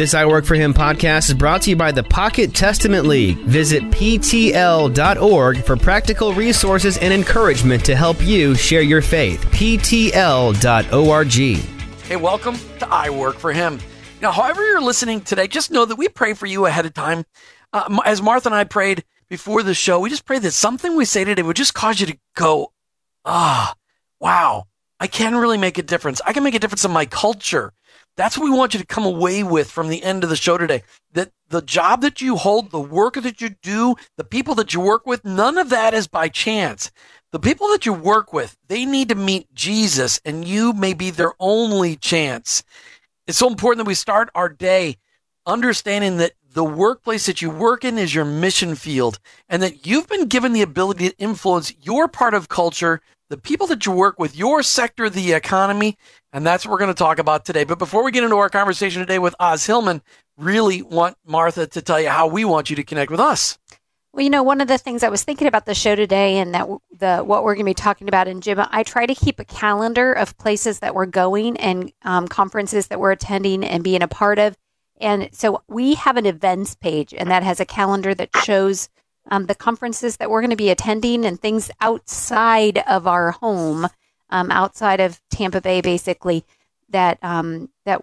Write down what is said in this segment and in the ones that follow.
This I Work for Him podcast is brought to you by the Pocket Testament League. Visit PTL.org for practical resources and encouragement to help you share your faith. PTL.org. Hey, welcome to I Work for Him. Now, however you're listening today, just know that we pray for you ahead of time. Uh, as Martha and I prayed before the show, we just pray that something we say today would just cause you to go, ah, wow, I can really make a difference. I can make a difference in my culture. That's what we want you to come away with from the end of the show today. That the job that you hold, the work that you do, the people that you work with, none of that is by chance. The people that you work with, they need to meet Jesus and you may be their only chance. It's so important that we start our day understanding that the workplace that you work in is your mission field and that you've been given the ability to influence your part of culture the people that you work with, your sector the economy, and that's what we're going to talk about today. But before we get into our conversation today with Os Hillman, really want Martha to tell you how we want you to connect with us. Well, you know, one of the things I was thinking about the show today and that the what we're going to be talking about in Jim, I try to keep a calendar of places that we're going and um, conferences that we're attending and being a part of. And so we have an events page, and that has a calendar that shows um, the conferences that we're going to be attending and things outside of our home, um, outside of Tampa Bay, basically that um, that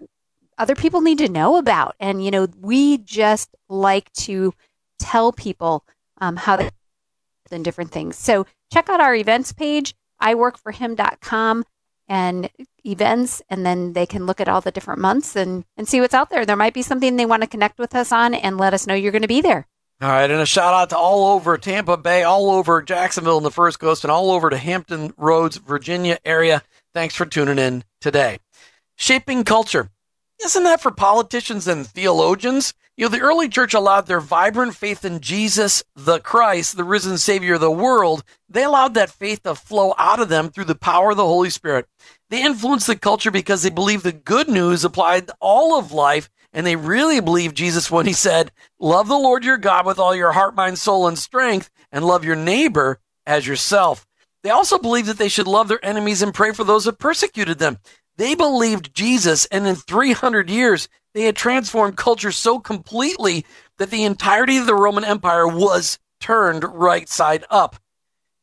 other people need to know about. And you know, we just like to tell people um, how they and different things. So check out our events page, iworkforhim.com and events and then they can look at all the different months and, and see what's out there. There might be something they want to connect with us on and let us know you're going to be there. All right, and a shout out to all over Tampa Bay, all over Jacksonville and the First Coast, and all over to Hampton Roads, Virginia area. Thanks for tuning in today. Shaping culture. Isn't that for politicians and theologians? You know, the early church allowed their vibrant faith in Jesus, the Christ, the risen Savior of the world. They allowed that faith to flow out of them through the power of the Holy Spirit. They influenced the culture because they believed the good news applied all of life and they really believed Jesus when he said, Love the Lord your God with all your heart, mind, soul, and strength, and love your neighbor as yourself. They also believed that they should love their enemies and pray for those that persecuted them. They believed Jesus, and in 300 years, they had transformed culture so completely that the entirety of the Roman Empire was turned right side up.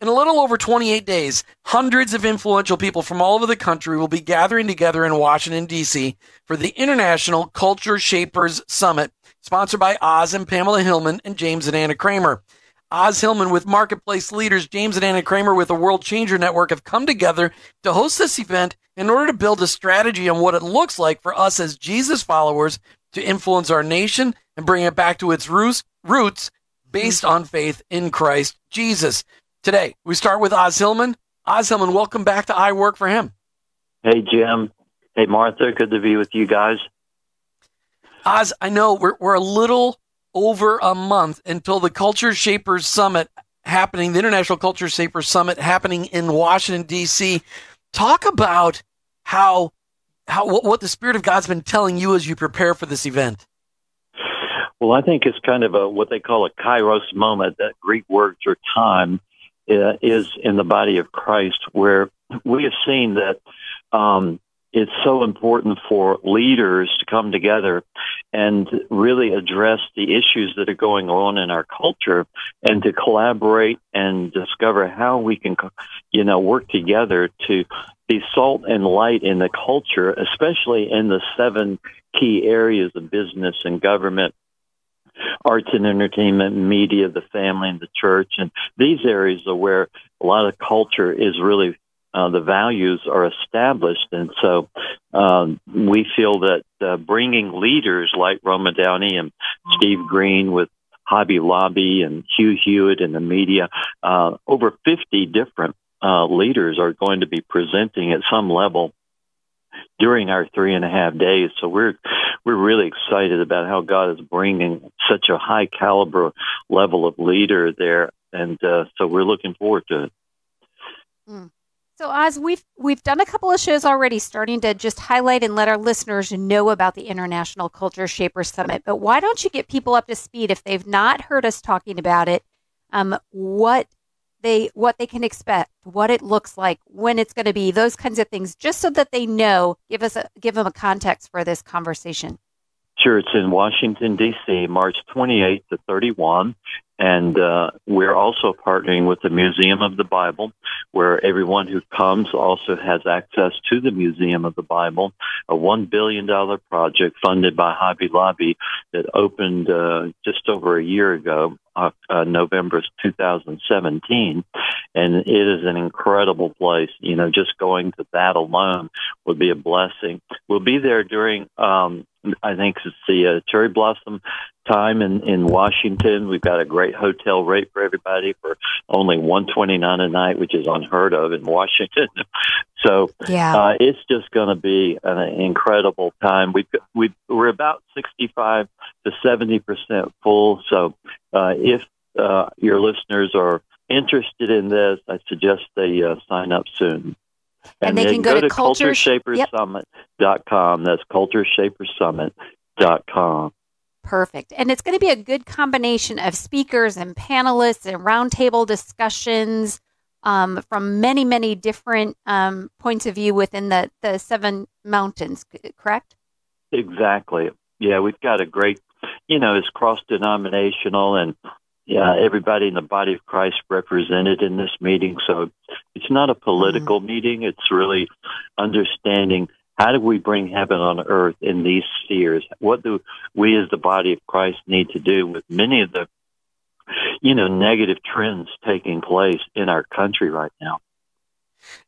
In a little over 28 days, hundreds of influential people from all over the country will be gathering together in Washington, D.C. for the International Culture Shapers Summit, sponsored by Os and Pamela Hillman and James and Anna Kramer. Os Hillman with marketplace leaders James and Anna Kramer with the World Changer Network have come together to host this event in order to build a strategy on what it looks like for us as Jesus followers to influence our nation and bring it back to its roots, roots based mm-hmm. on faith in Christ Jesus. Today, we start with Os Hillman. Os Hillman, welcome back to I Work for Him. Hey, Jim. Hey, Martha. Good to be with you guys. Os, I know we're, we're a little over a month until the Culture Shapers Summit happening, the International Culture Shapers Summit happening in Washington, D.C. Talk about how, how what the Spirit of God's been telling you as you prepare for this event. Well, I think it's kind of a what they call a kairos moment. That Greek word for time is in the body of Christ, where we have seen that um, it's so important for leaders to come together and really address the issues that are going on in our culture and to collaborate and discover how we can, you know, work together to be salt and light in the culture, especially in the seven key areas of business and government arts and entertainment, media, the family, and the church. And these areas are where a lot of culture is really uh, the values are established, and so um, we feel that uh, bringing leaders like Roma Downey and Steve Green with Hobby Lobby and Hugh Hewitt in the media, uh, over 50 different uh, leaders are going to be presenting at some level during our three and a half days. So we're we're really excited about how God is bringing such a high caliber level of leader there, and uh, so we're looking forward to it. Mm. So, Os, we've we've done a couple of shows already, starting to just highlight and let our listeners know about the International Culture Shaper Summit. But why don't you get people up to speed if they've not heard us talking about it? Um, what they what they can expect, what it looks like, when it's going to be, those kinds of things, just so that they know. Give us a give them a context for this conversation. Sure, it's in Washington, D.C., March 28th to 31. And uh, we're also partnering with the Museum of the Bible, where everyone who comes also has access to the Museum of the Bible, a $1 billion project funded by Hobby Lobby that opened uh, just over a year ago, uh, uh, November 2017. And it is an incredible place. You know, just going to that alone would be a blessing. We'll be there during um, I think it's the uh, cherry blossom time in in Washington. We've got a great hotel rate for everybody for only one twenty nine a night, which is unheard of in Washington. so yeah, uh, it's just going to be an incredible time. We we we're about sixty five to seventy percent full. So uh, if uh, your listeners are interested in this, I suggest they uh, sign up soon. And, and they can go, go to, to cultureshapersummit.com. Yep. That's cultureshapersummit.com. Perfect. And it's going to be a good combination of speakers and panelists and roundtable discussions um, from many, many different um, points of view within the, the seven mountains, correct? Exactly. Yeah, we've got a great, you know, it's cross denominational and yeah, everybody in the body of Christ represented in this meeting. So it's not a political mm-hmm. meeting. It's really understanding how do we bring heaven on earth in these spheres? What do we as the body of Christ need to do with many of the, you know, negative trends taking place in our country right now?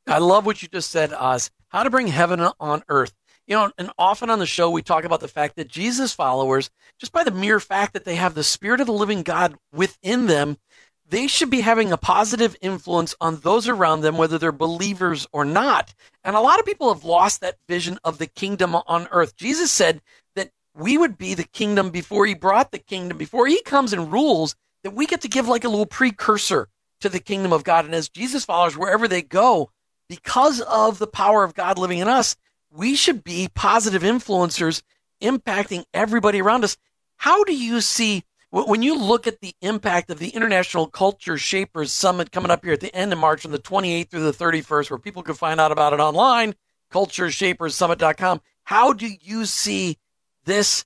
I love what you just said, Os. How to bring heaven on earth. You know, and often on the show, we talk about the fact that Jesus followers, just by the mere fact that they have the Spirit of the living God within them, they should be having a positive influence on those around them, whether they're believers or not. And a lot of people have lost that vision of the kingdom on earth. Jesus said that we would be the kingdom before he brought the kingdom, before he comes and rules, that we get to give like a little precursor to the kingdom of God. And as Jesus followers, wherever they go, because of the power of God living in us, we should be positive influencers impacting everybody around us. How do you see when you look at the impact of the International Culture Shapers Summit coming up here at the end of March from the 28th through the 31st, where people can find out about it online, cultureshapersummit.com. How do you see this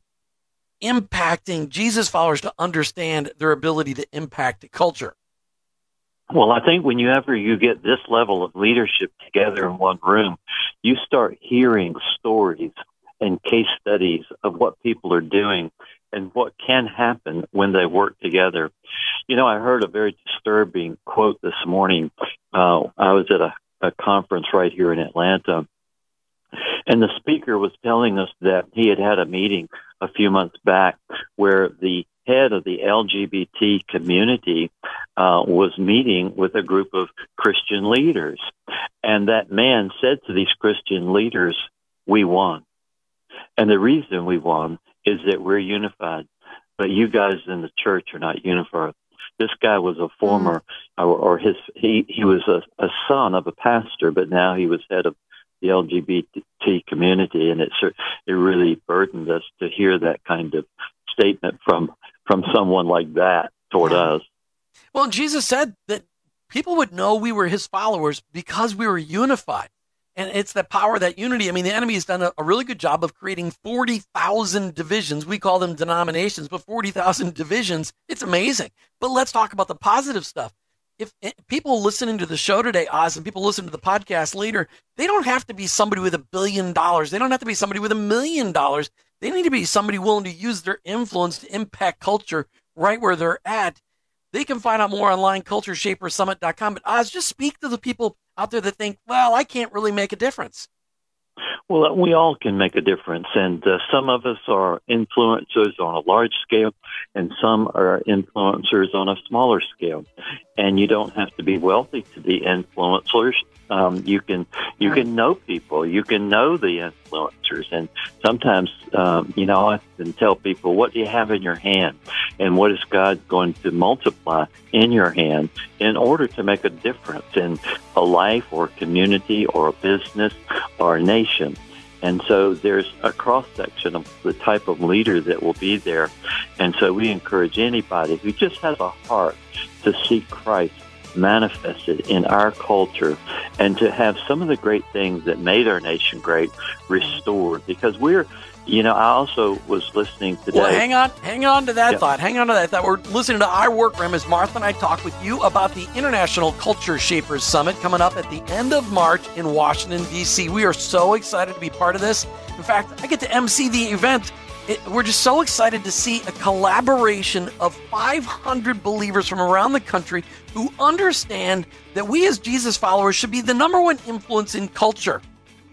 impacting Jesus followers to understand their ability to impact culture? Well, I think whenever you get this level of leadership together in one room, you start hearing stories and case studies of what people are doing and what can happen when they work together. You know, I heard a very disturbing quote this morning. Uh, I was at a, a conference right here in Atlanta, and the speaker was telling us that he had had a meeting a few months back where the head of the LGBT community uh, was meeting with a group of Christian leaders. And that man said to these Christian leaders, We won. And the reason we won is that we're unified. But you guys in the church are not unified. This guy was a former, mm. or, or his he he was a, a son of a pastor, but now he was head of the LGBT community, and it it really burdened us to hear that kind of statement from from someone like that toward us. Well, Jesus said that people would know we were his followers because we were unified. And it's the power that unity. I mean, the enemy has done a, a really good job of creating 40,000 divisions. We call them denominations, but 40,000 divisions. It's amazing. But let's talk about the positive stuff. If, if people listening to the show today, Os, and people listening to the podcast later, they don't have to be somebody with a billion dollars. They don't have to be somebody with a million dollars. They need to be somebody willing to use their influence to impact culture right where they're at. They can find out more online, cultureshapersummit.com. But Os, just speak to the people out there that think, well, I can't really make a difference. Well, we all can make a difference, and uh, some of us are influencers on a large scale, and some are influencers on a smaller scale. And you don't have to be wealthy to be influencers. Um, you can you can know people, you can know the influencers, and sometimes um, you know I often tell people, what do you have in your hand, and what is God going to multiply in your hand in order to make a difference in a life or a community or a business or a nation. And so there's a cross section of the type of leader that will be there. And so we encourage anybody who just has a heart to seek Christ manifested in our culture and to have some of the great things that made our nation great restored because we're you know, I also was listening today. Well, hang on, hang on to that thought. Hang on to that thought. We're listening to I Work for as Martha and I talk with you about the International Culture Shapers Summit coming up at the end of March in Washington, D.C. We are so excited to be part of this. In fact, I get to MC the event. It, we're just so excited to see a collaboration of 500 believers from around the country who understand that we as Jesus followers should be the number one influence in culture.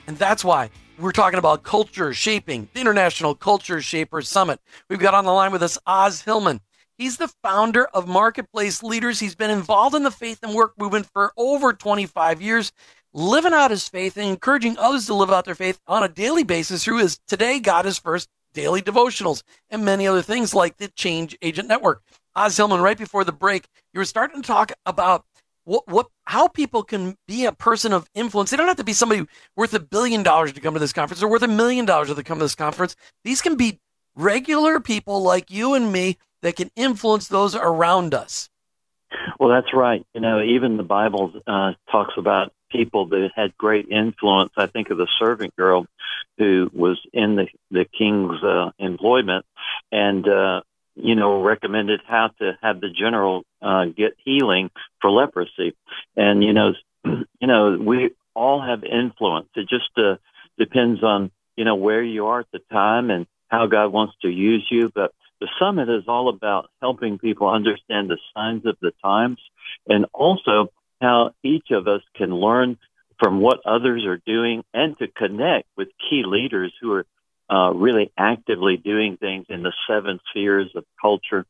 And that's why we're talking about culture shaping, the International Culture Shapers Summit. We've got on the line with us Os Hillman. He's the founder of Marketplace Leaders. He's been involved in the faith and work movement for over 25 years, living out his faith and encouraging others to live out their faith on a daily basis through his Today God is First daily devotionals and many other things like the Change Agent Network. Os Hillman, right before the break, you were starting to talk about what what how people can be a person of influence. They don't have to be somebody worth a billion dollars to come to this conference or worth a million dollars to come to this conference. These can be regular people like you and me that can influence those around us. Well, that's right. You know, even the Bible uh, talks about people that had great influence. I think of the servant girl who was in the the king's uh, employment, and uh, you know, recommended how to have the general uh, get healing for leprosy. And, you know, you know, we all have influence. It just uh, depends on, you know, where you are at the time and how God wants to use you. But the summit is all about helping people understand the signs of the times and also how each of us can learn from what others are doing and to connect with key leaders who are uh, really actively doing things in the seven spheres of culture,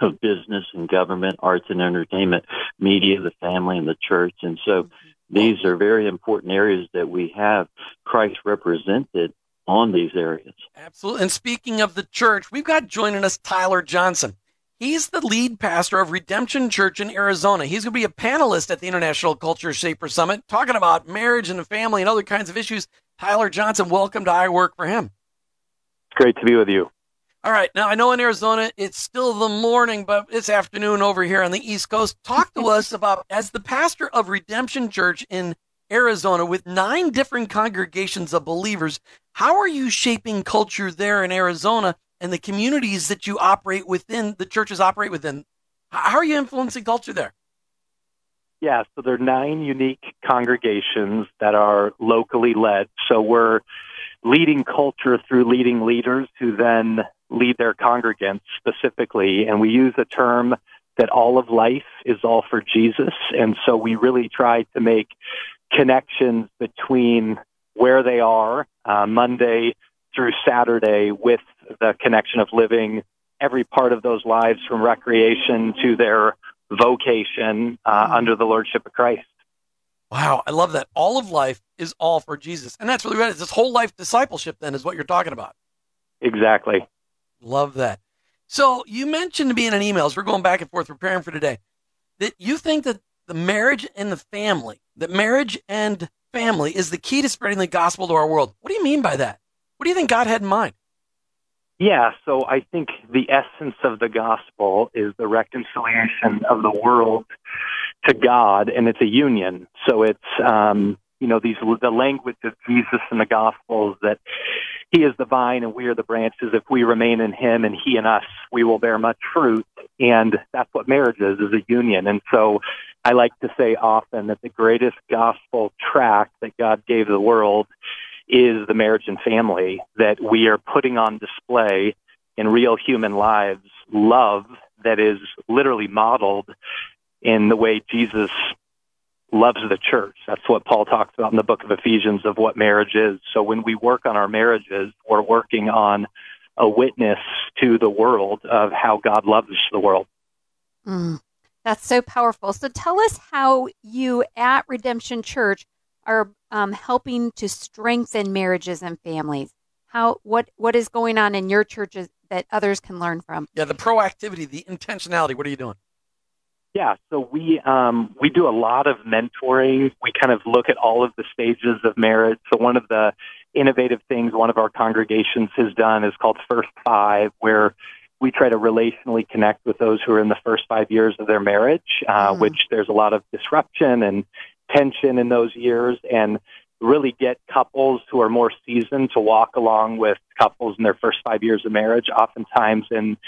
of business and government, arts and entertainment, media, the family, and the church. And so these are very important areas that we have Christ represented on these areas. Absolutely. And speaking of the church, we've got joining us Tyler Johnson. He's the lead pastor of Redemption Church in Arizona. He's going to be a panelist at the International Culture Shaper Summit talking about marriage and family and other kinds of issues. Tyler Johnson, welcome to I Work for Him. It's great to be with you. All right. Now, I know in Arizona it's still the morning, but it's afternoon over here on the East Coast. Talk to us about, as the pastor of Redemption Church in Arizona with nine different congregations of believers, how are you shaping culture there in Arizona and the communities that you operate within, the churches operate within? How are you influencing culture there? Yeah, so there are nine unique congregations that are locally led. So we're leading culture through leading leaders who then lead their congregants specifically. And we use a term that all of life is all for Jesus. And so we really try to make connections between where they are uh, Monday through Saturday with the connection of living every part of those lives from recreation to their vocation uh, mm-hmm. under the lordship of Christ. Wow, I love that. All of life is all for Jesus. And that's really right. It's this whole life discipleship, then, is what you're talking about. Exactly. Love that. So you mentioned to me in an email as we're going back and forth preparing for today that you think that the marriage and the family, that marriage and family is the key to spreading the gospel to our world. What do you mean by that? What do you think God had in mind? Yeah, so I think the essence of the gospel is the reconciliation of the world to God, and it's a union. So it's um, you know these the language of Jesus in the Gospels that He is the vine and we are the branches. If we remain in Him and He in us, we will bear much fruit. And that's what marriage is: is a union. And so I like to say often that the greatest gospel tract that God gave the world is the marriage and family that we are putting on display in real human lives love that is literally modeled in the way Jesus loves the church. That's what Paul talks about in the book of Ephesians of what marriage is. So when we work on our marriages, we're working on a witness to the world of how God loves the world. Mm, that's so powerful. So tell us how you at Redemption Church are um, helping to strengthen marriages and families? How what what is going on in your churches that others can learn from? Yeah, the proactivity, the intentionality. What are you doing? Yeah, so we um, we do a lot of mentoring. We kind of look at all of the stages of marriage. So one of the innovative things one of our congregations has done is called First Five, where we try to relationally connect with those who are in the first five years of their marriage, uh, mm. which there's a lot of disruption and tension in those years. And really get couples who are more seasoned to walk along with couples in their first five years of marriage. Oftentimes in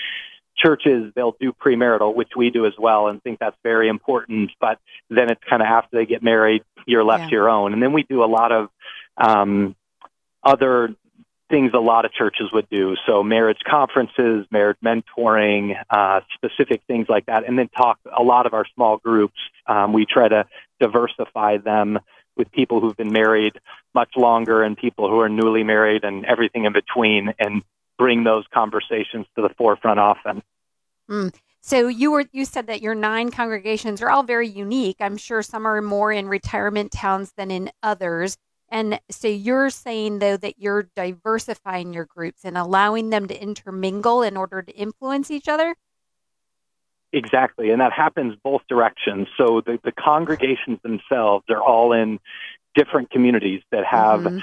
churches, they'll do premarital, which we do as well, and think that's very important. But then it's kind of after they get married, you're left Yeah. to your own. And then we do a lot of um, other things a lot of churches would do. So marriage conferences, marriage mentoring, uh, specific things like that, and then talk a lot of our small groups. Um, we try to diversify them with people who've been married much longer and people who are newly married and everything in between, and bring those conversations to the forefront often. Mm. So you were you said that your nine congregations are all very unique. I'm sure some are more in retirement towns than in others. And so you're saying though that you're diversifying your groups and allowing them to intermingle in order to influence each other? Exactly, and that happens both directions. So the, the congregations themselves are all in different communities that have Mhm.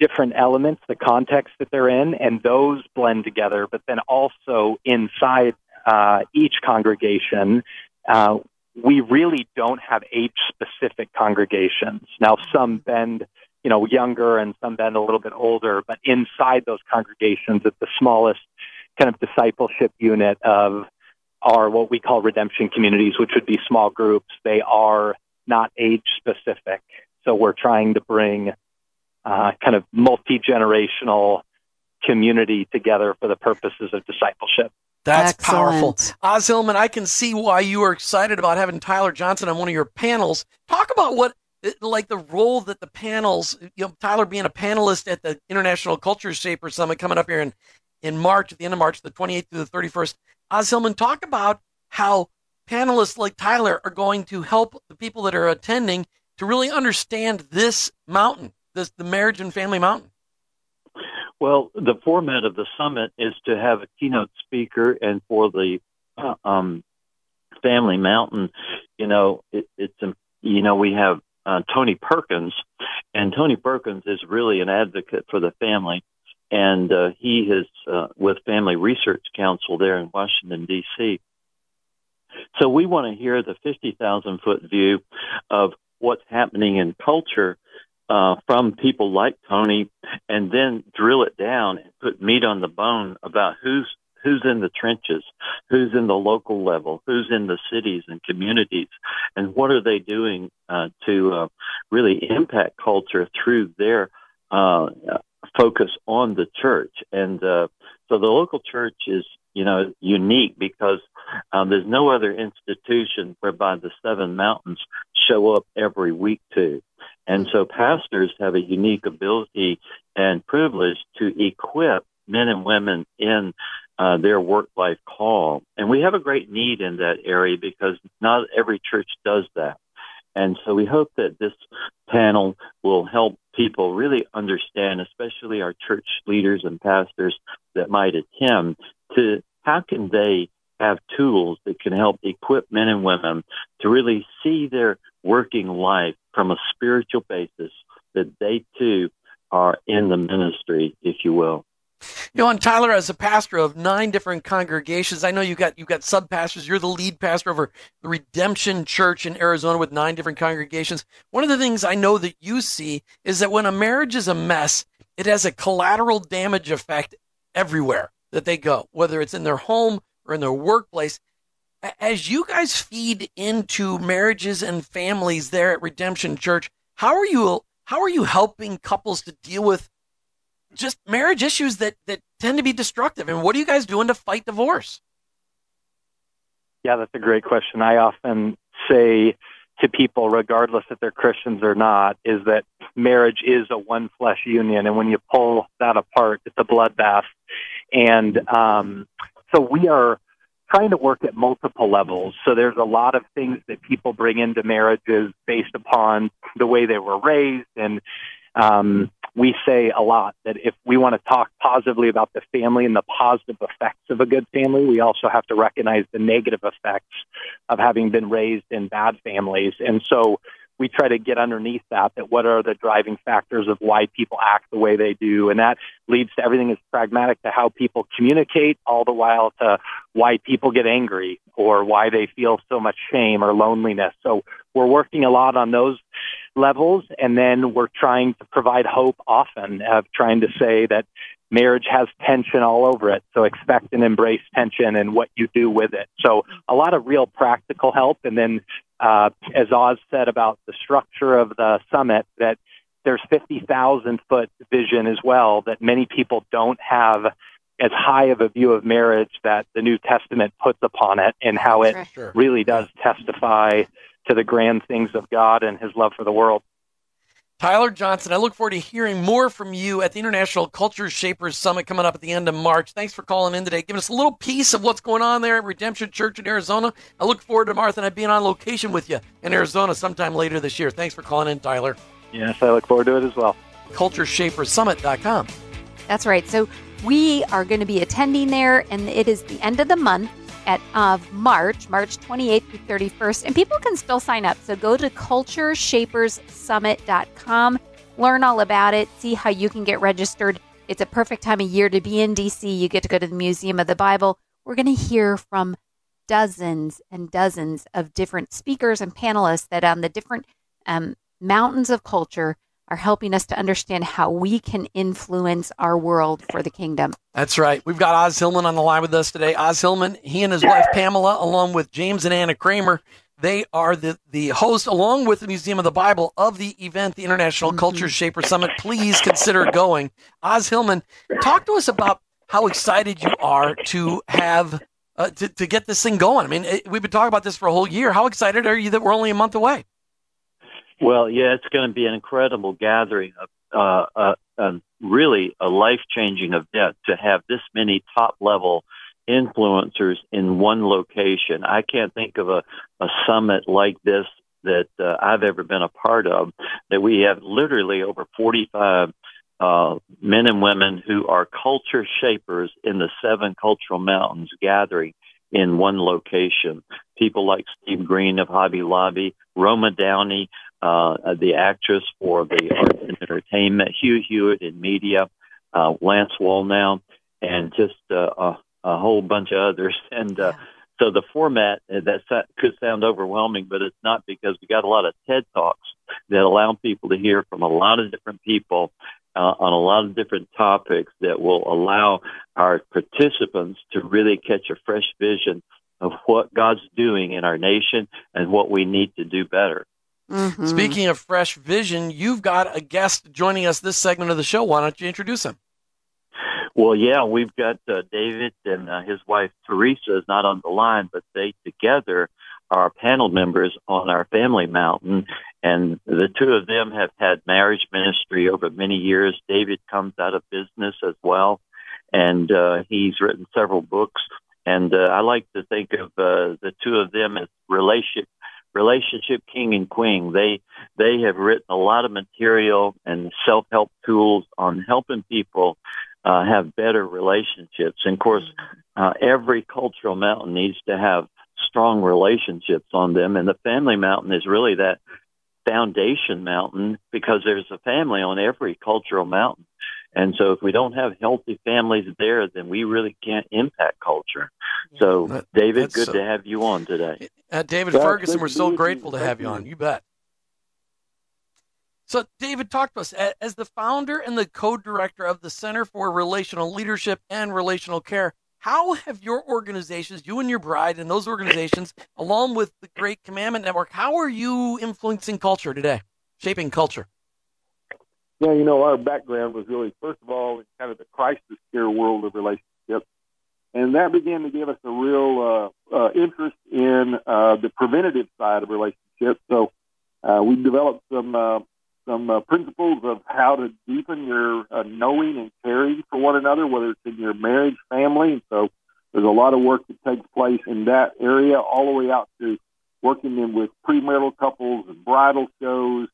different elements, the context that they're in, and those blend together. But then also inside uh, each congregation, uh, we really don't have age-specific congregations. Now, some bend, you know, younger, and some bend a little bit older. But inside those congregations, it's the smallest kind of discipleship unit of are what we call redemption communities, which would be small groups. They are not age specific. So we're trying to bring uh, kind of multi generational community together for the purposes of discipleship. That's powerful. Excellent. Os Hillman, I can see why you are excited about having Tyler Johnson on one of your panels. Talk about what, like the role that the panels, you know, Tyler being a panelist at the International Culture Shaper Summit coming up here in, in March, at the end of March, the 28th through the 31st. Os Hillman, talk about how panelists like Tyler are going to help the people that are attending to really understand this mountain, this the marriage and family mountain. Well, the format of the summit is to have a keynote speaker, and for the uh, um, Family Mountain, you know, it, it's um, you know we have uh, Tony Perkins, and Tony Perkins is really an advocate for the family, and uh, he is uh, with Family Research Council there in Washington D.C. So we want to hear the fifty thousand foot view of what's happening in culture uh, from people like Tony, and then drill it down and put meat on the bone about who's who's in the trenches, who's in the local level, who's in the cities and communities, and what are they doing uh, to uh, really impact culture through their uh, focus on the church. And uh, so the local church is, you know, unique because um, there's no other institution whereby the seven mountains show up every week to. And so pastors have a unique ability and privilege to equip men and women in uh, their work life call. And we have a great need in that area because not every church does that. And so we hope that this panel will help people really understand, especially our church leaders and pastors that might attend, to how can they have tools that can help equip men and women to really see their working life from a spiritual basis, that they too are in the ministry, if you will. You know, and Tyler, as a pastor of nine different congregations, I know you got you've got sub pastors. You're the lead pastor over the Redemption Church in Arizona with nine different congregations. One of the things I know that you see is that when a marriage is a mess, it has a collateral damage effect everywhere that they go, whether it's in their home or in their workplace. As you guys feed into marriages and families there at Redemption Church, how are you how are you helping couples to deal with just marriage issues that that tend to be destructive and what are you guys doing to fight divorce Yeah, that's a great question. I often say to people, regardless if they're Christians or not, is that marriage is a one flesh union, and when you pull that apart, it's a bloodbath. And um, so we are trying to work at multiple levels. So there's a lot of things that people bring into marriages based upon the way they were raised and um, we say a lot that if we want to talk positively about the family and the positive effects of a good family, we also have to recognize the negative effects of having been raised in bad families. And so we try to get underneath that, that what are the driving factors of why people act the way they do. And that leads to everything is pragmatic to how people communicate, all the while to why people get angry or why they feel so much shame or loneliness. So we're working a lot on those levels, and then we're trying to provide hope often of trying to say that marriage has tension all over it. So expect and embrace tension and what you do with it. So a lot of real practical help. And then, uh, as Os said about the structure of the summit, that there's 50,000 foot vision as well that many people don't have as high of a view of marriage that the New Testament puts upon it and how it Sure. really does testify to the grand things of God and his love for the world. Tyler Johnson, I look forward to hearing more from you at the International Culture Shapers Summit coming up at the end of March. Thanks for calling in today, giving us a little piece of what's going on there at Redemption Church in Arizona. I look forward to Martha and I being on location with you in Arizona sometime later this year. Thanks for calling in, Tyler. Yes, I look forward to it as well. CultureShapersSummit.com. That's right. So we are going to be attending there, and it is the end of the month at of March, March 28th through 31st, and people can still sign up. So go to cultureshaperssummit.com, learn all about it, see how you can get registered. It's a perfect time of year to be in DC. You get to go to the Museum of the Bible. We're going to hear from dozens and dozens of different speakers and panelists that on the different um, mountains of culture are helping us to understand how we can influence our world for the kingdom. That's right. We've got Os Hillman on the line with us today. Os Hillman, he and his wife Pamela, along with James and Anna Kramer, they are the, the host, along with the Museum of the Bible, of the event, the International Culture Shaper Summit. Please consider going. Os Hillman, talk to us about how excited you are to have uh, to, to get this thing going. I mean, it, we've been talking about this for a whole year. How excited are you that we're only a month away? Well, yeah, it's going to be an incredible gathering of uh, uh, really a life changing event to have this many top level influencers in one location. I can't think of a, a summit like this that uh, I've ever been a part of. That we have literally over 45 uh, men and women who are culture shapers in the seven cultural mountains gathering in one location. People like Steve Green of Hobby Lobby, Roma Downey, uh, the actress for the arts and entertainment, Hugh Hewitt in media, uh, Lance Wallnau, and just uh, a, a whole bunch of others. And uh, so the format uh, that could sound overwhelming, but it's not because we got a lot of TED talks that allow people to hear from a lot of different people uh, on a lot of different topics that will allow our participants to really catch a fresh vision of what God's doing in our nation and what we need to do better. Mhm. Speaking of fresh vision, you've got a guest joining us this segment of the show. Why don't you introduce him? Well, yeah, we've got uh, David and uh, his wife Teresa is not on the line, but they together are panel members on our family mountain, and the two of them have had marriage ministry over many years. David comes out of business as well, and uh, he's written several books. And uh, I like to think of uh, the two of them as relationship relationship king and queen. They they have written a lot of material and self help tools on helping people uh, have better relationships. And of course, uh, every cultural mountain needs to have strong relationships on them, and the family mountain is really that foundation mountain because there's a family on every cultural mountain. And so if we don't have healthy families there, then we really can't impact culture. So That- David, good so- to have you on today. Uh, David Well, Ferguson, we're so grateful to have you on. you. You bet. So, David, talk to us. As the founder and the co director of the Center for Relational Leadership and Relational Care, how have your organizations, you and your bride, and those organizations, along with the Great Commandment Network, how are you influencing culture today, shaping culture? Yeah, you know, our background was really, first of all, in kind of the crisis care world of relationships. And that began to give us a real uh, uh, interest in uh, the preventative side of relationships. So uh, we developed some uh, some uh, principles of how to deepen your uh, knowing and caring for one another, whether it's in your marriage, family. And so there's a lot of work that takes place in that area, all the way out to working in with premarital couples and bridal shows,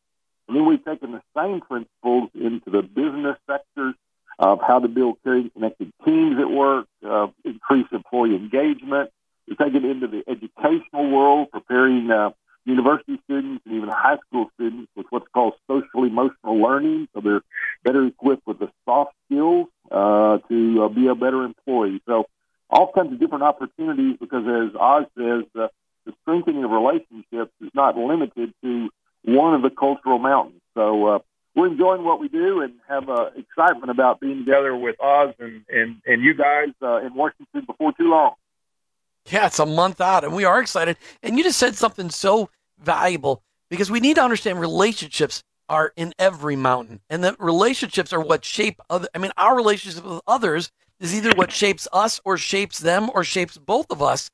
and then we've taken the same principles into the business sectors of how to build caring, connected teams at work, uh, increase employee engagement. We've taken it into the educational world, preparing uh, university students and even high school students with what's called social emotional learning, so they're better equipped with the soft skills uh, to uh, be a better employee. So all kinds of different opportunities because, as Os says, uh, the strengthening of relationships is not limited to one of the cultural mountains. So uh, we're enjoying what we do and have uh, excitement about being together with Os and, and, and you guys uh, in Washington before too long. Yeah, it's a month out, and we are excited. And you just said something so valuable because we need to understand relationships are in every mountain, and that relationships are what shape other. I mean, our relationship with others is either what shapes us or shapes them or shapes both of us.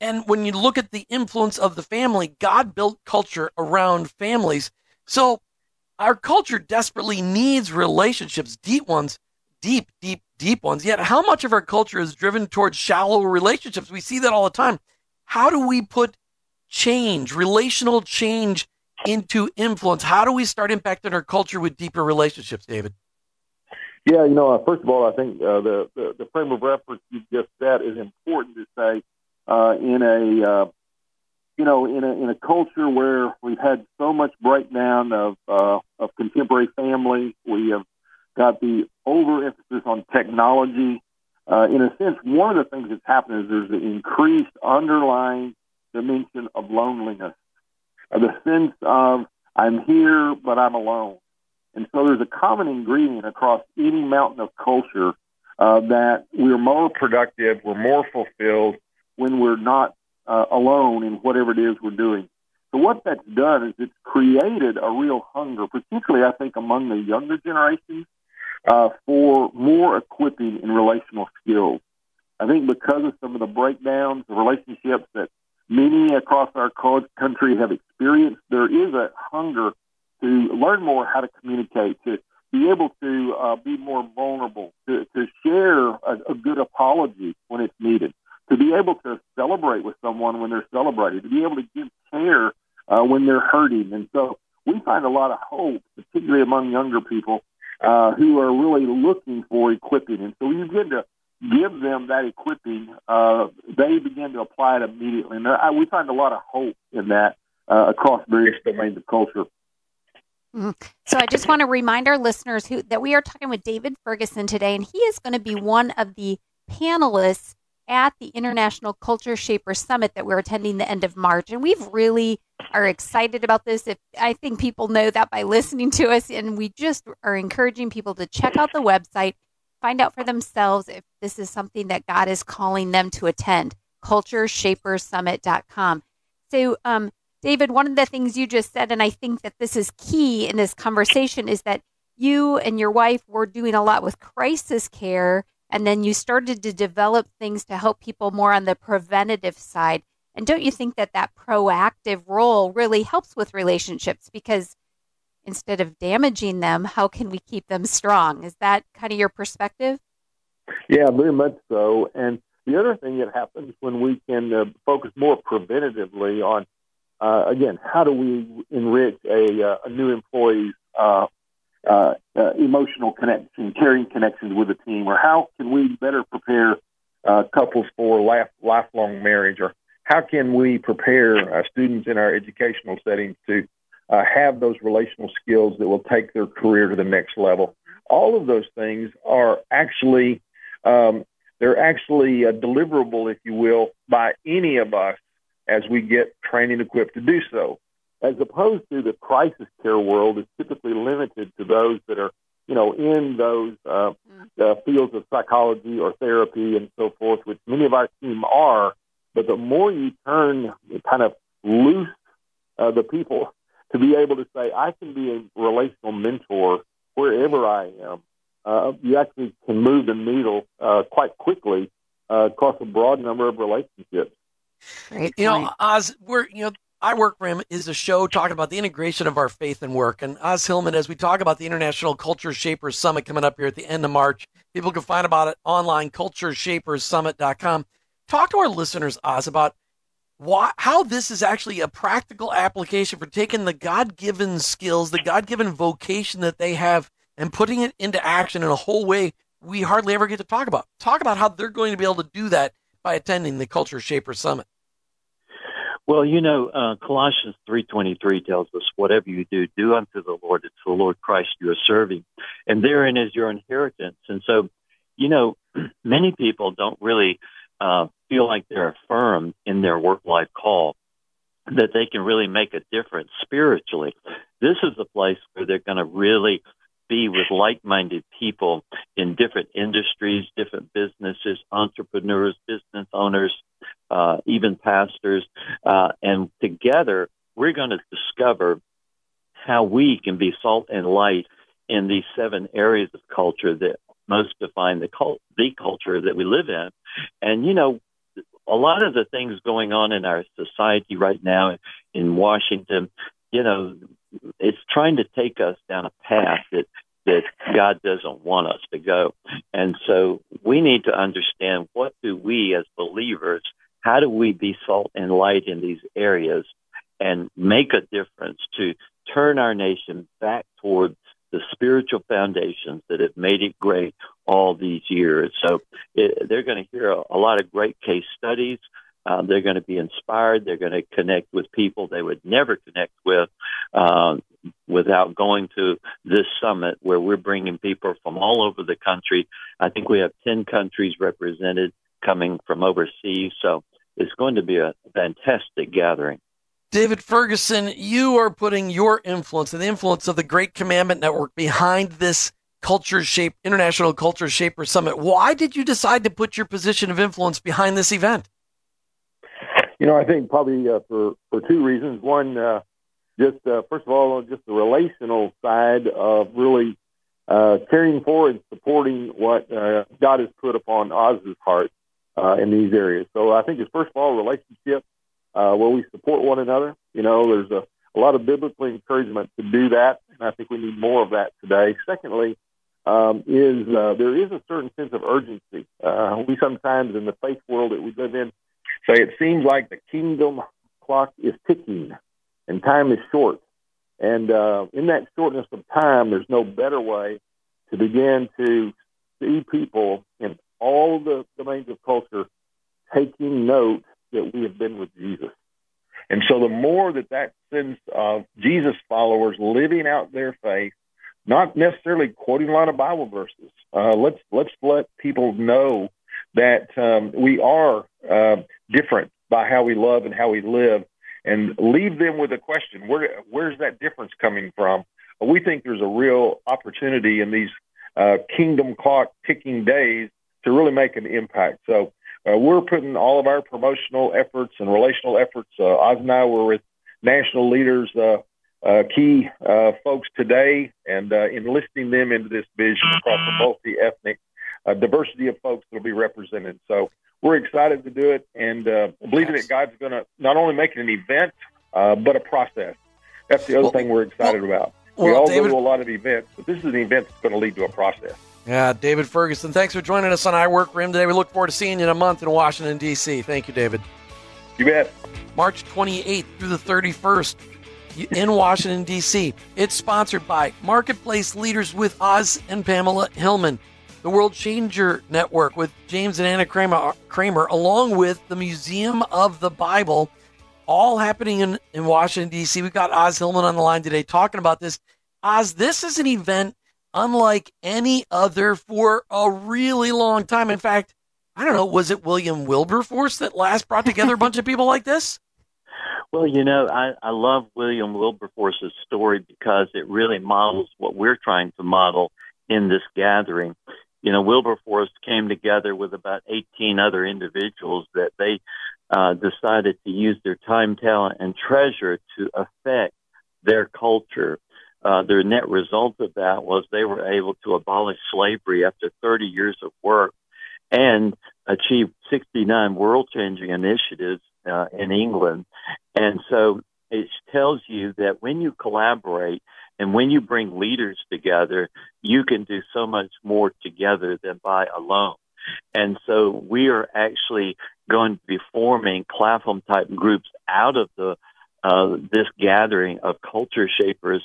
And when you look at the influence of the family, God built culture around families. So our culture desperately needs relationships, deep ones, deep, deep, deep ones. Yet, how much of our culture is driven towards shallow relationships? We see that all the time. How do we put change, relational change, into influence? How do we start impacting our culture with deeper relationships, David? Yeah, you know, uh, first of all, I think uh, the, the, the frame of reference you just set is important to say uh, in a uh, you know in a in a culture where we've had so much breakdown of uh, of contemporary family, we have got the overemphasis on technology. Uh, in a sense, one of the things that's happened is there's an increased underlying dimension of loneliness, uh, the sense of I'm here but I'm alone. And so there's a common ingredient across any mountain of culture uh, that we're more productive, we're more fulfilled when we're not uh, alone in whatever it is we're doing. So what that's done is it's created a real hunger, particularly I think among the younger generations, uh, for more equipping in relational skills. I think because of some of the breakdowns, the relationships that many across our country have experienced, there is a hunger to learn more how to communicate, to be able to uh, be more vulnerable, to, to share a, a good apology when it's needed, to be able to celebrate with someone when they're celebrating, to be able to give care uh, when they're hurting. And so we find a lot of hope, particularly among younger people uh, who are really looking for equipping. And so we begin to give them that equipping, uh, they begin to apply it immediately. And I, we find a lot of hope in that uh, across various domains of culture. Mm-hmm. So I just want to remind our listeners who that we are talking with David Ferguson today, and he is going to be one of the panelists at the International Culture Shaper Summit that we're attending the end of March. And we've really are excited about this. If I think people know that by listening to us, and we just are encouraging people to check out the website, find out for themselves if this is something that God is calling them to attend. CultureShaperSummit.com. So, um, David, one of the things you just said, and I think that this is key in this conversation, is that you and your wife were doing a lot with crisis care, and then you started to develop things to help people more on the preventative side. And don't you think that that proactive role really helps with relationships? Because instead of damaging them, how can we keep them strong? Is that kind of your perspective? Yeah, very much so. And the other thing that happens when we can uh, focus more preventatively on, uh, again, how do we enrich a, uh, a new employee's uh, uh, uh, emotional connection, caring connections with a team, or how can we better prepare couples for life, lifelong marriage, or how can we prepare students in our educational settings to uh, have those relational skills that will take their career to the next level. All of those things are actually um, they're actually uh, deliverable, if you will, by any of us as we get training equipped to do so. As opposed to the crisis care world is typically limited to those that are, you know, in those uh, uh, fields of psychology or therapy and so forth, which many of our team are. But the more you turn kind of loose uh, the people to be able to say, I can be a relational mentor wherever I am. Uh, you actually can move the needle uh, quite quickly uh, across a broad number of relationships. Great you know, Os, we're you know, I Work for Him is a show talking about the integration of our faith and work. And Os Hillman, as we talk about the International Culture Shapers Summit coming up here at the end of March, people can find about it online, cultureshaperssummit.com. Talk to our listeners, Os, about why, how this is actually a practical application for taking the God given skills, the God given vocation that they have, and putting it into action in a whole way we hardly ever get to talk about. Talk about how they're going to be able to do that by attending the Culture Shaper Summit. Well, you know, uh, Colossians three twenty three tells us, "Whatever you do, do unto the Lord. It's the Lord Christ you are serving, and therein is your inheritance." And so, you know, many people don't really uh, feel like they're affirmed in their work life call. that they can really make a difference spiritually. This is a place where they're going to really be with like-minded people in different industries, different businesses, entrepreneurs, business owners, uh, even pastors, uh, and together we're going to discover how we can be salt and light in these seven areas of culture that most define the cult, the culture that we live in. And you know, a lot of the things going on in our society right now in Washington, you know, it's trying to take us down a path that that God doesn't want us to go. And so we need to understand what do we as believers, how do we be salt and light in these areas and make a difference to turn our nation back toward the spiritual foundations that have made it great all these years. So it, they're going to hear a, a, lot of great case studies. Um, they're going to be inspired. They're going to connect with people they would never connect with um, without going to this summit where we're bringing people from all over the country. I think we have 10 countries represented coming from overseas. So it's going to be a fantastic gathering. David Ferguson, you are putting your influence and the influence of the Great Commandment Network behind this Culture Shape International Culture Shaper Summit. Why did you decide to put your position of influence behind this event? You know, I think probably uh, for for two reasons. One, uh, just uh, first of all, just the relational side of really uh, carrying forward and supporting what uh, God has put upon Os's heart uh, in these areas. So I think it's first of all relationship uh, where we support one another. You know, there's a, a lot of biblical encouragement to do that, and I think we need more of that today. Secondly, um, is uh, there is a certain sense of urgency. Uh, we sometimes in the faith world that we live in say it seems like the kingdom clock is ticking and time is short. And uh, in that shortness of time, there's no better way to begin to see people in all the domains of culture taking note that we have been with Jesus. And so the more that that sense of Jesus followers living out their faith, not necessarily quoting a lot of Bible verses, uh, let's let's let people know that um, we are uh, different by how we love and how we live, and leave them with a question: Where where's that difference coming from? We think there's a real opportunity in these uh, kingdom clock ticking days to really make an impact. So uh, we're putting all of our promotional efforts and relational efforts. Uh, Os and I were with national leaders, uh, uh, key uh, folks today, and uh, enlisting them into this vision across the multi-ethnic uh, diversity of folks that will be represented. So we're excited to do it and uh, believing that God's going to not only make it an event, uh, but a process. That's the other well, thing we're excited well, about. We well, all David, go to a lot of events, but this is an event that's going to lead to a process. Yeah, David Ferguson, thanks for joining us on I Work for Him today. We look forward to seeing you in a month in Washington, D.C. Thank you, David. You bet. March 28th through the 31st in Washington, D.C. It's sponsored by Marketplace Leaders with Os and Pamela Hillman, the World Changer Network with James and Anna Kramer, Kramer along with the Museum of the Bible, all happening in, in Washington, D.C. We've got Os Hillman on the line today talking about this. Os, this is an event unlike any other for a really long time. In fact, I don't know, was it William Wilberforce that last brought together a bunch of people like this? Well, you know, I, I love William Wilberforce's story because it really models what we're trying to model in this gathering. You know, Wilberforce came together with about 18 other individuals that they uh, decided to use their time, talent, and treasure to affect their culture uh, the net result of that was they were able to abolish slavery after 30 years of work and achieve 69 world changing initiatives uh, in England. And so it tells you that when you collaborate and when you bring leaders together, you can do so much more together than by alone. And so we are actually going to be forming platform type groups out of the uh, this gathering of culture shapers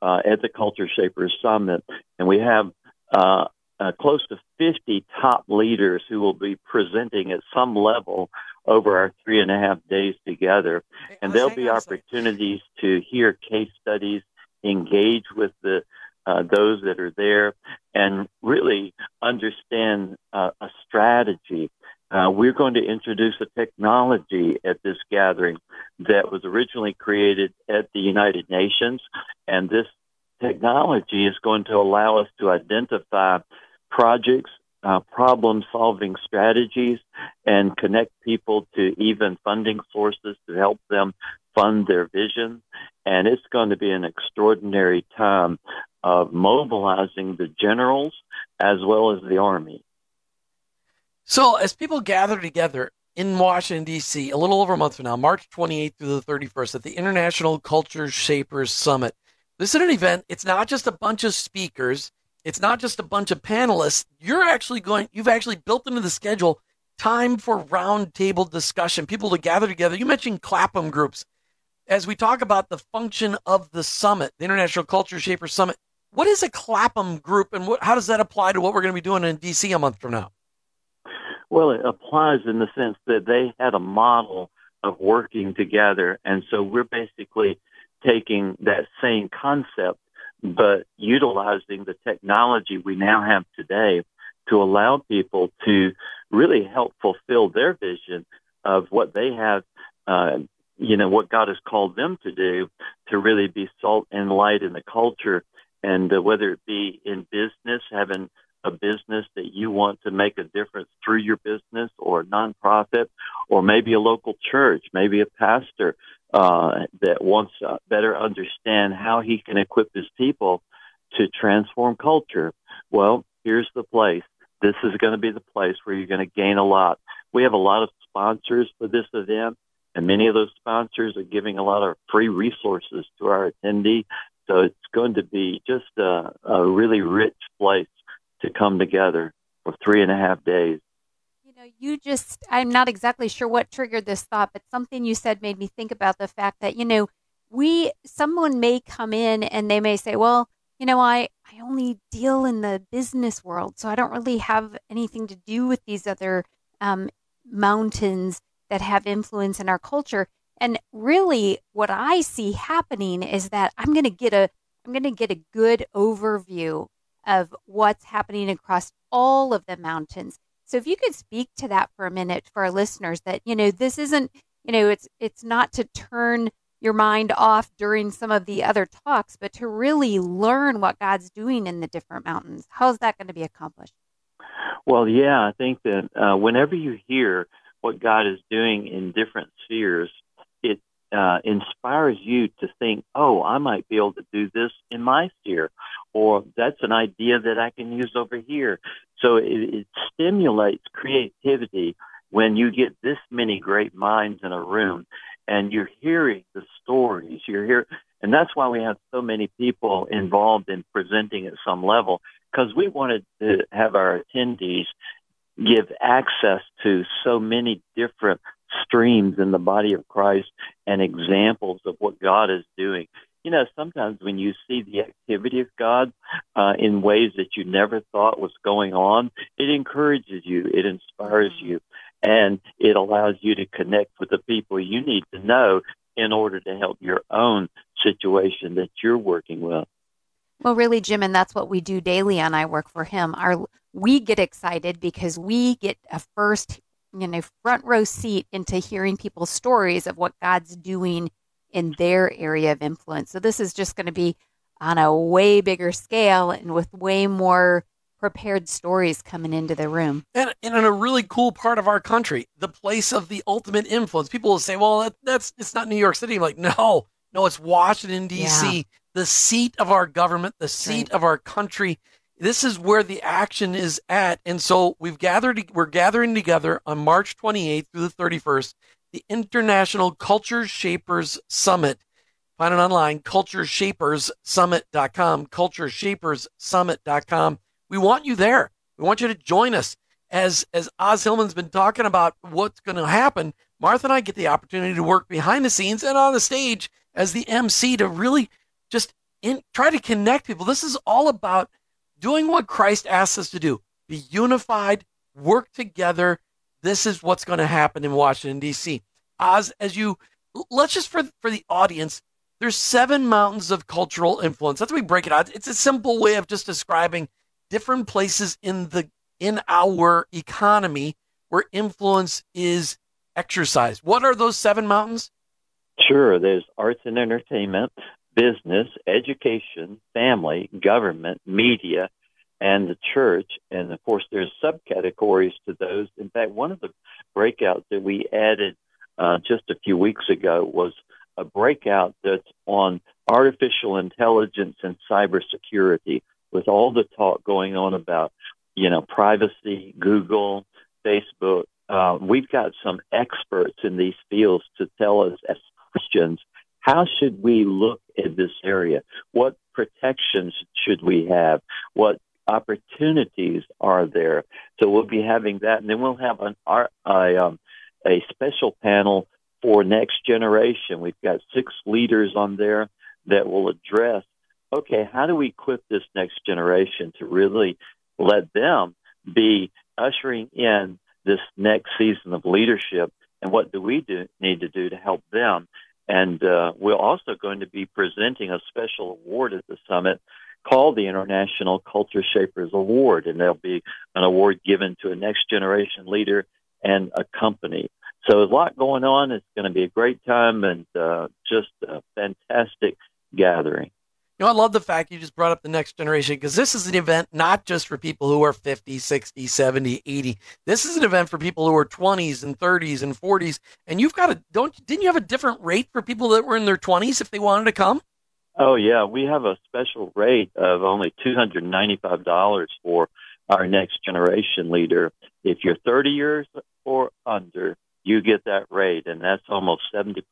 uh, at the Culture Shapers Summit, and we have uh, uh, close to 50 top leaders who will be presenting at some level over our three and a half days together. And there'll be opportunities to hear case studies, engage with the uh, those that are there, and really understand uh, a strategy uh, we're going to introduce a technology at this gathering that was originally created at the United Nations. And this technology is going to allow us to identify projects, uh, problem solving strategies, and connect people to even funding sources to help them fund their vision. And it's going to be an extraordinary time of mobilizing the generals as well as the army. So, as people gather together in Washington, D.C., a little over a month from now, March 28th through the 31st, at the International Culture Shapers Summit, this is an event. It's not just a bunch of speakers. It's not just a bunch of panelists. You're actually going, you've actually built into the schedule time for roundtable discussion, people to gather together. You mentioned Clapham groups. As we talk about the function of the summit, the International Culture Shapers Summit, what is a Clapham group and what, how does that apply to what we're going to be doing in DC a month from now? Well, it applies in the sense that they had a model of working together. And so we're basically taking that same concept, but utilizing the technology we now have today to allow people to really help fulfill their vision of what they have, uh, you know, what God has called them to do to really be salt and light in the culture. And uh, whether it be in business, having a business that you want to make a difference through your business or a nonprofit or maybe a local church, maybe a pastor uh, that wants to better understand how he can equip his people to transform culture. Well, here's the place. This is going to be the place where you're going to gain a lot. We have a lot of sponsors for this event, and many of those sponsors are giving a lot of free resources to our attendee. So it's going to be just a, a really rich place to come together for three and a half days. You know, you just, I'm not exactly sure what triggered this thought, but something you said made me think about the fact that, you know, we, someone may come in and they may say, well, you know, I, I only deal in the business world, so I don't really have anything to do with these other um, mountains that have influence in our culture. And really, what I see happening is that I'm going to get a I'm going to get a good overview of what's happening across all of the mountains. So if you could speak to that for a minute for our listeners that you know this isn't you know it's it's not to turn your mind off during some of the other talks but to really learn what God's doing in the different mountains. How is that going to be accomplished? Well, yeah, I think that uh, whenever you hear what God is doing in different spheres, uh, inspires you to think, oh, I might be able to do this in my sphere, or that's an idea that I can use over here. So it, it stimulates creativity when you get this many great minds in a room and you're hearing the stories, you're here, and that's why we have so many people involved in presenting at some level because we wanted to have our attendees give access to so many different streams in the body of Christ and examples of what God is doing. You know, sometimes when you see the activity of God uh, in ways that you never thought was going on, it encourages you, it inspires you, and it allows you to connect with the people you need to know in order to help your own situation that you're working with. Well, really, Jim, and that's what we do daily on I Work for Him. Our we get excited because we get a first you know front row seat into hearing people's stories of what God's doing in their area of influence. So this is just going to be on a way bigger scale and with way more prepared stories coming into the room. And, and in a really cool part of our country, the place of the ultimate influence. People will say, well, that, that's it's not New York City. I'm like, no, no, it's Washington, D.C., yeah. the seat of our government, the seat right. of our country this is where the action is at. And so we've gathered, we're gathering together on March 28th through the 31st, the International Culture Shapers Summit. Find it online, cultureshaperssummit.com, cultureshaperssummit.com. We want you there. We want you to join us. As, as Os Hillman's been talking about what's going to happen, Martha and I get the opportunity to work behind the scenes and on the stage as the MC to really just in, try to connect people. This is all about doing what Christ asks us to do be unified, work together. This is what's going to happen in Washington, D.C. Os, as you let's just for, for the audience, there's seven mountains of cultural influence. That's how we break it out. It's a simple way of just describing different places in the in our economy where influence is exercised. What are those seven mountains? Sure. There's arts and entertainment, business, education, family, government, media, and the church. And of course, there's subcategories to those. In fact, one of the breakouts that we added uh, just a few weeks ago was a breakout that's on artificial intelligence and cybersecurity with all the talk going on about, you know, privacy, Google, Facebook. Uh, we've got some experts in these fields to tell us as Christians how should we look at this area? What protections should we have? What opportunities are there? So we'll be having that, and then we'll have an a, um, a special panel for next generation. We've got six leaders on there that will address. Okay, how do we equip this next generation to really let them be ushering in this next season of leadership? And what do we do, need to do to help them? And uh, we're also going to be presenting a special award at the summit called the International Culture Shapers Award, and there'll be an award given to a next generation leader and a company. So a lot going on. It's going to be a great time and uh, just a fantastic gathering. You know, I love the fact you just brought up the next generation because this is an event not just for people who are 50, 60, 70, 80. This is an event for people who are 20s and 30s and 40s. And you've got a don't didn't you have a different rate for people that were in their 20s if they wanted to come? Oh yeah, we have a special rate of only $295 for our next generation leader. If you're 30 years or under, you get that rate and that's almost 70%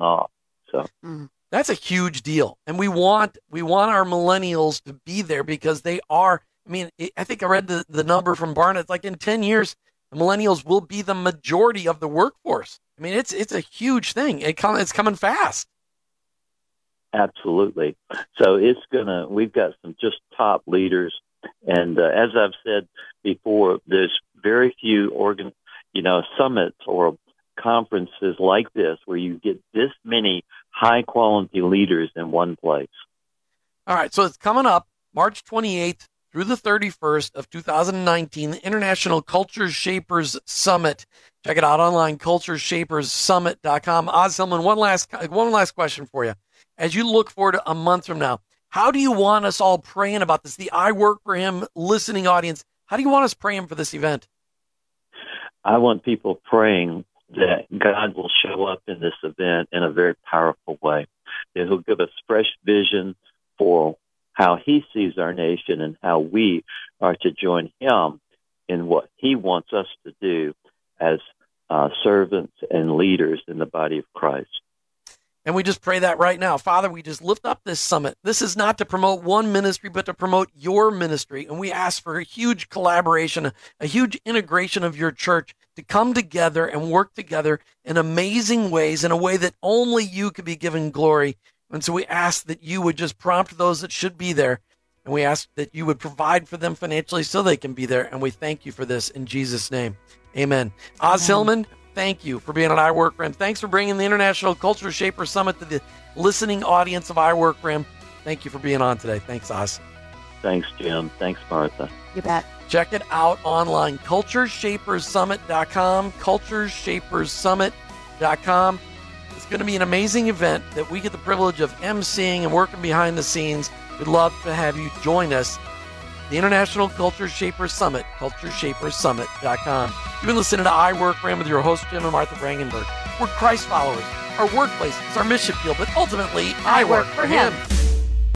off. So mm. That's a huge deal, and we want we want our millennials to be there because they are. I mean, I think I read the, the number from Barna. It's like in ten years, the millennials will be the majority of the workforce. I mean, it's it's a huge thing. It come, it's coming fast. Absolutely. So it's gonna. We've got some just top leaders, and uh, as I've said before, there's very few organ, you know, summits or conferences like this where you get this many high quality leaders in one place. All right, so it's coming up March 28th through the 31st of 2019, the International Culture Shapers Summit. Check it out online, cultureshaperssummit.com. Os Hillman, one last one last question for you. As you look forward to a month from now, how do you want us all praying about this? The I Work for Him listening audience, how do you want us praying for this event? I want people praying that God will show up in this event in a very powerful way. That He'll give us fresh vision for how He sees our nation and how we are to join Him in what He wants us to do as uh, servants and leaders in the body of Christ. And we just pray that right now. Father, we just lift up this summit. This is not to promote one ministry, but to promote your ministry. And we ask for a huge collaboration, a huge integration of your church to come together and work together in amazing ways, in a way that only you could be given glory. And so we ask that you would just prompt those that should be there. And we ask that you would provide for them financially so they can be there. And we thank you for this in Jesus' name. Amen. Amen. Hillman, thank you for being on I Work for Thanks for bringing the International Culture Shaper Summit to the listening audience of I Work for Thank you for being on today. Thanks, Os. Thanks, Jim. Thanks, Martha. You bet. Check it out online, cultureshaperssummit.com, cultureshaperssummit.com. It's going to be an amazing event that we get the privilege of emceeing and working behind the scenes. We'd love to have you join us. The International Culture Shapers Summit, cultureshaperssummit.com. You've been listening to I Work Him with your host, Jim and Martha Brangenberg. We're Christ followers. Our workplace is our mission field, but ultimately, I, I work, work, for him. him.